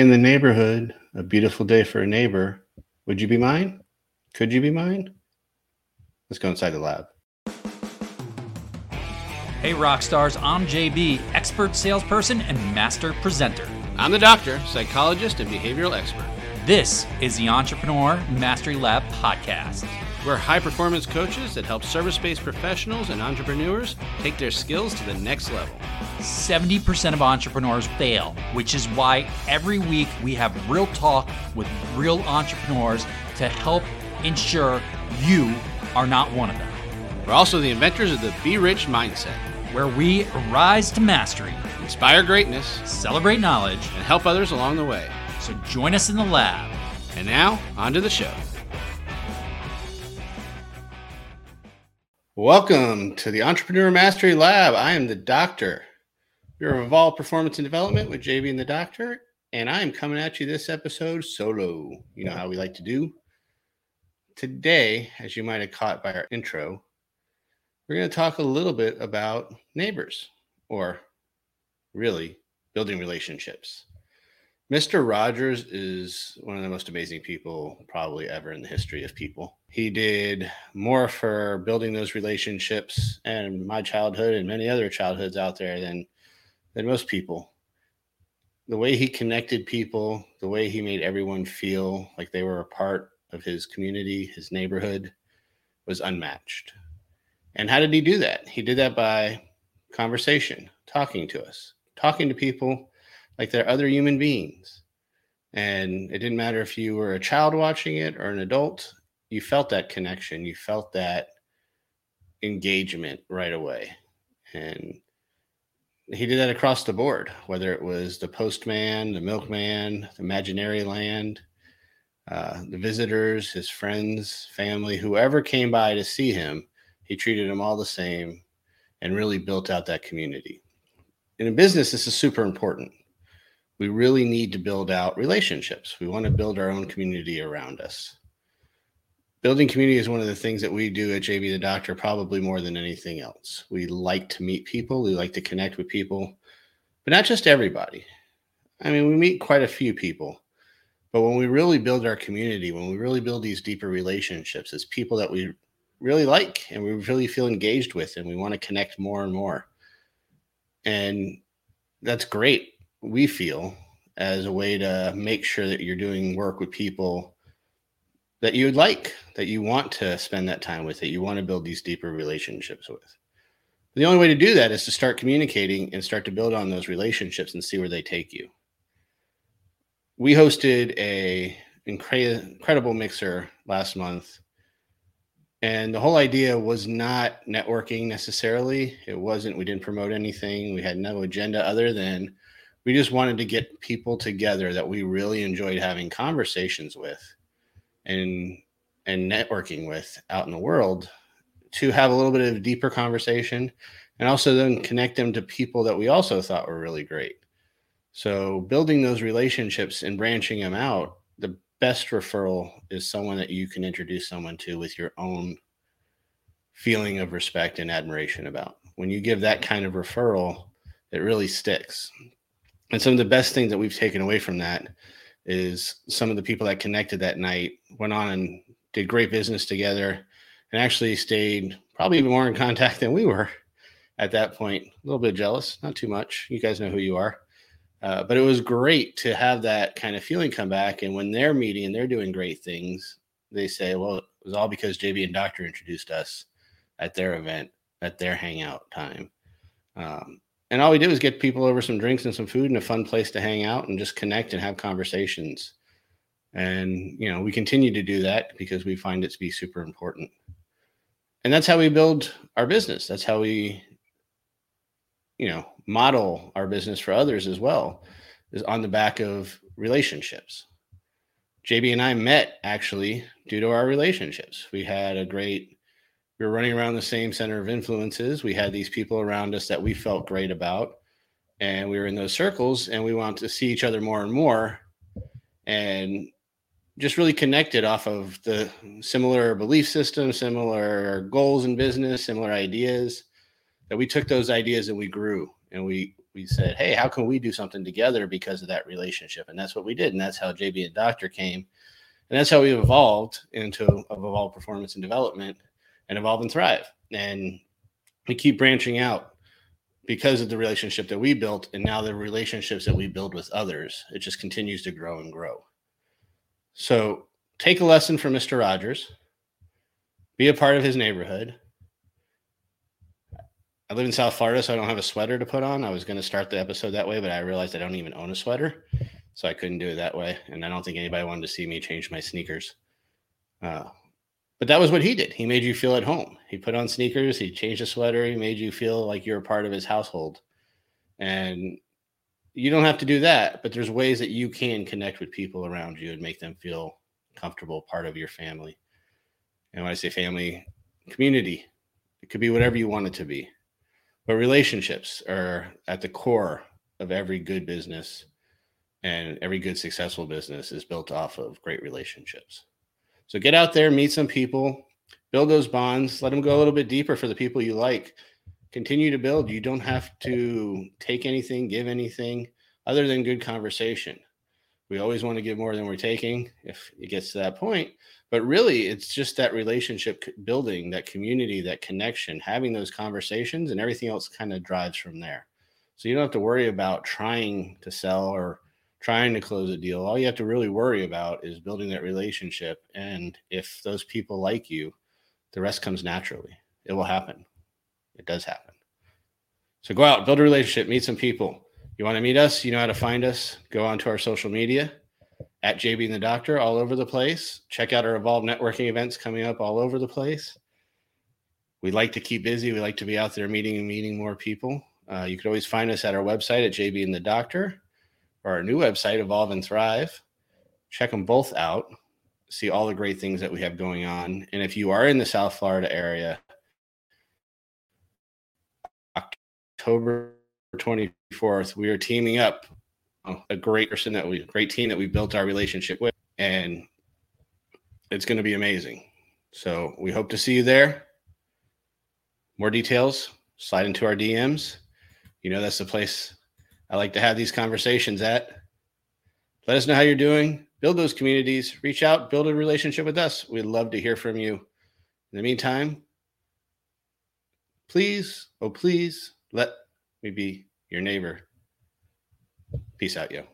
In the neighborhood, a beautiful day for a neighbor. Would you be mine? Could you be mine? Let's go inside the lab. Hey, rock stars, I'm JB, expert salesperson and master presenter. I'm the doctor, psychologist, and behavioral expert. This is the Entrepreneur Mastery Lab podcast. We're high performance coaches that help service based professionals and entrepreneurs take their skills to the next level. 70% of entrepreneurs fail, which is why every week we have real talk with real entrepreneurs to help ensure you are not one of them. We're also the inventors of the Be Rich mindset, where we rise to mastery, inspire greatness, celebrate knowledge, and help others along the way. So join us in the lab. And now, on to the show. Welcome to the Entrepreneur Mastery Lab. I am the doctor. We're of Evolve Performance and Development with JB and the Doctor, and I am coming at you this episode solo. You know how we like to do. Today, as you might have caught by our intro, we're going to talk a little bit about neighbors, or really building relationships. Mr. Rogers is one of the most amazing people probably ever in the history of people. He did more for building those relationships and my childhood and many other childhoods out there than than most people. The way he connected people, the way he made everyone feel like they were a part of his community, his neighborhood, was unmatched. And how did he do that? He did that by conversation, talking to us, talking to people like they're other human beings. And it didn't matter if you were a child watching it or an adult, you felt that connection, you felt that engagement right away. And he did that across the board, whether it was the postman, the milkman, the imaginary land, uh, the visitors, his friends, family, whoever came by to see him, he treated them all the same and really built out that community. In business, this is super important. We really need to build out relationships. We want to build our own community around us building community is one of the things that we do at JB the Doctor probably more than anything else. We like to meet people, we like to connect with people, but not just everybody. I mean, we meet quite a few people, but when we really build our community, when we really build these deeper relationships, it's people that we really like and we really feel engaged with and we want to connect more and more. And that's great, we feel, as a way to make sure that you're doing work with people that you would like, that you want to spend that time with, that you want to build these deeper relationships with. The only way to do that is to start communicating and start to build on those relationships and see where they take you. We hosted a incre- incredible mixer last month, and the whole idea was not networking necessarily. It wasn't. We didn't promote anything. We had no agenda other than we just wanted to get people together that we really enjoyed having conversations with and and networking with out in the world to have a little bit of deeper conversation and also then connect them to people that we also thought were really great. So building those relationships and branching them out, the best referral is someone that you can introduce someone to with your own feeling of respect and admiration about. When you give that kind of referral, it really sticks. And some of the best things that we've taken away from that is some of the people that connected that night went on and did great business together and actually stayed probably even more in contact than we were at that point. A little bit jealous, not too much. You guys know who you are. Uh, but it was great to have that kind of feeling come back. And when they're meeting and they're doing great things, they say, well, it was all because JB and Doctor introduced us at their event, at their hangout time. Um, and all we did was get people over some drinks and some food and a fun place to hang out and just connect and have conversations. And you know, we continue to do that because we find it to be super important. And that's how we build our business. That's how we, you know, model our business for others as well, is on the back of relationships. JB and I met actually due to our relationships. We had a great we were running around the same center of influences. We had these people around us that we felt great about, and we were in those circles, and we wanted to see each other more and more, and just really connected off of the similar belief system, similar goals in business, similar ideas. That we took those ideas and we grew, and we we said, hey, how can we do something together because of that relationship? And that's what we did. And that's how JB and Doctor came. And that's how we evolved into Evolve Performance and Development and Evolve and Thrive. And we keep branching out because of the relationship that we built and now the relationships that we build with others. It just continues to grow and grow. So take a lesson from Mr. Rogers, be a part of his neighborhood I live in South Florida, so I don't have a sweater to put on. I was going to start the episode that way, but I realized I don't even own a sweater, so I couldn't do it that way. And I don't think anybody wanted to see me change my sneakers. Uh, but that was what he did. He made you feel at home. He put on sneakers. He changed a sweater. He made you feel like you're a part of his household. And you don't have to do that, but there's ways that you can connect with people around you and make them feel comfortable, part of your family. And when I say family, community, it could be whatever you want it to be. But relationships are at the core of every good business, and every good successful business is built off of great relationships. So get out there, meet some people, build those bonds, let them go a little bit deeper for the people you like. Continue to build. You don't have to take anything, give anything other than good conversation. We always want to give more than we're taking if it gets to that point. But really, it's just that relationship building, that community, that connection, having those conversations, and everything else kind of drives from there. So you don't have to worry about trying to sell or trying to close a deal. All you have to really worry about is building that relationship. And if those people like you, the rest comes naturally. It will happen. It does happen. So go out, build a relationship, meet some people. You want to meet us? You know how to find us. Go onto our social media at JB and the Doctor all over the place. Check out our Evolve networking events coming up all over the place. We like to keep busy. We like to be out there meeting and meeting more people. Uh, you can always find us at our website at JB and the Doctor or our new website, Evolve and Thrive. Check them both out. See all the great things that we have going on. And if you are in the South Florida area, October 24th, we are teaming up um, a great person that we, great team that we built our relationship with, and it's going to be amazing. So we hope to see you there. More details, slide into our DMs. You know, that's the place I like to have these conversations at. Let us know how you're doing. Build those communities. Reach out, build a relationship with us. We'd love to hear from you. In the meantime, please, oh, please let me be your neighbor. Peace out, yo.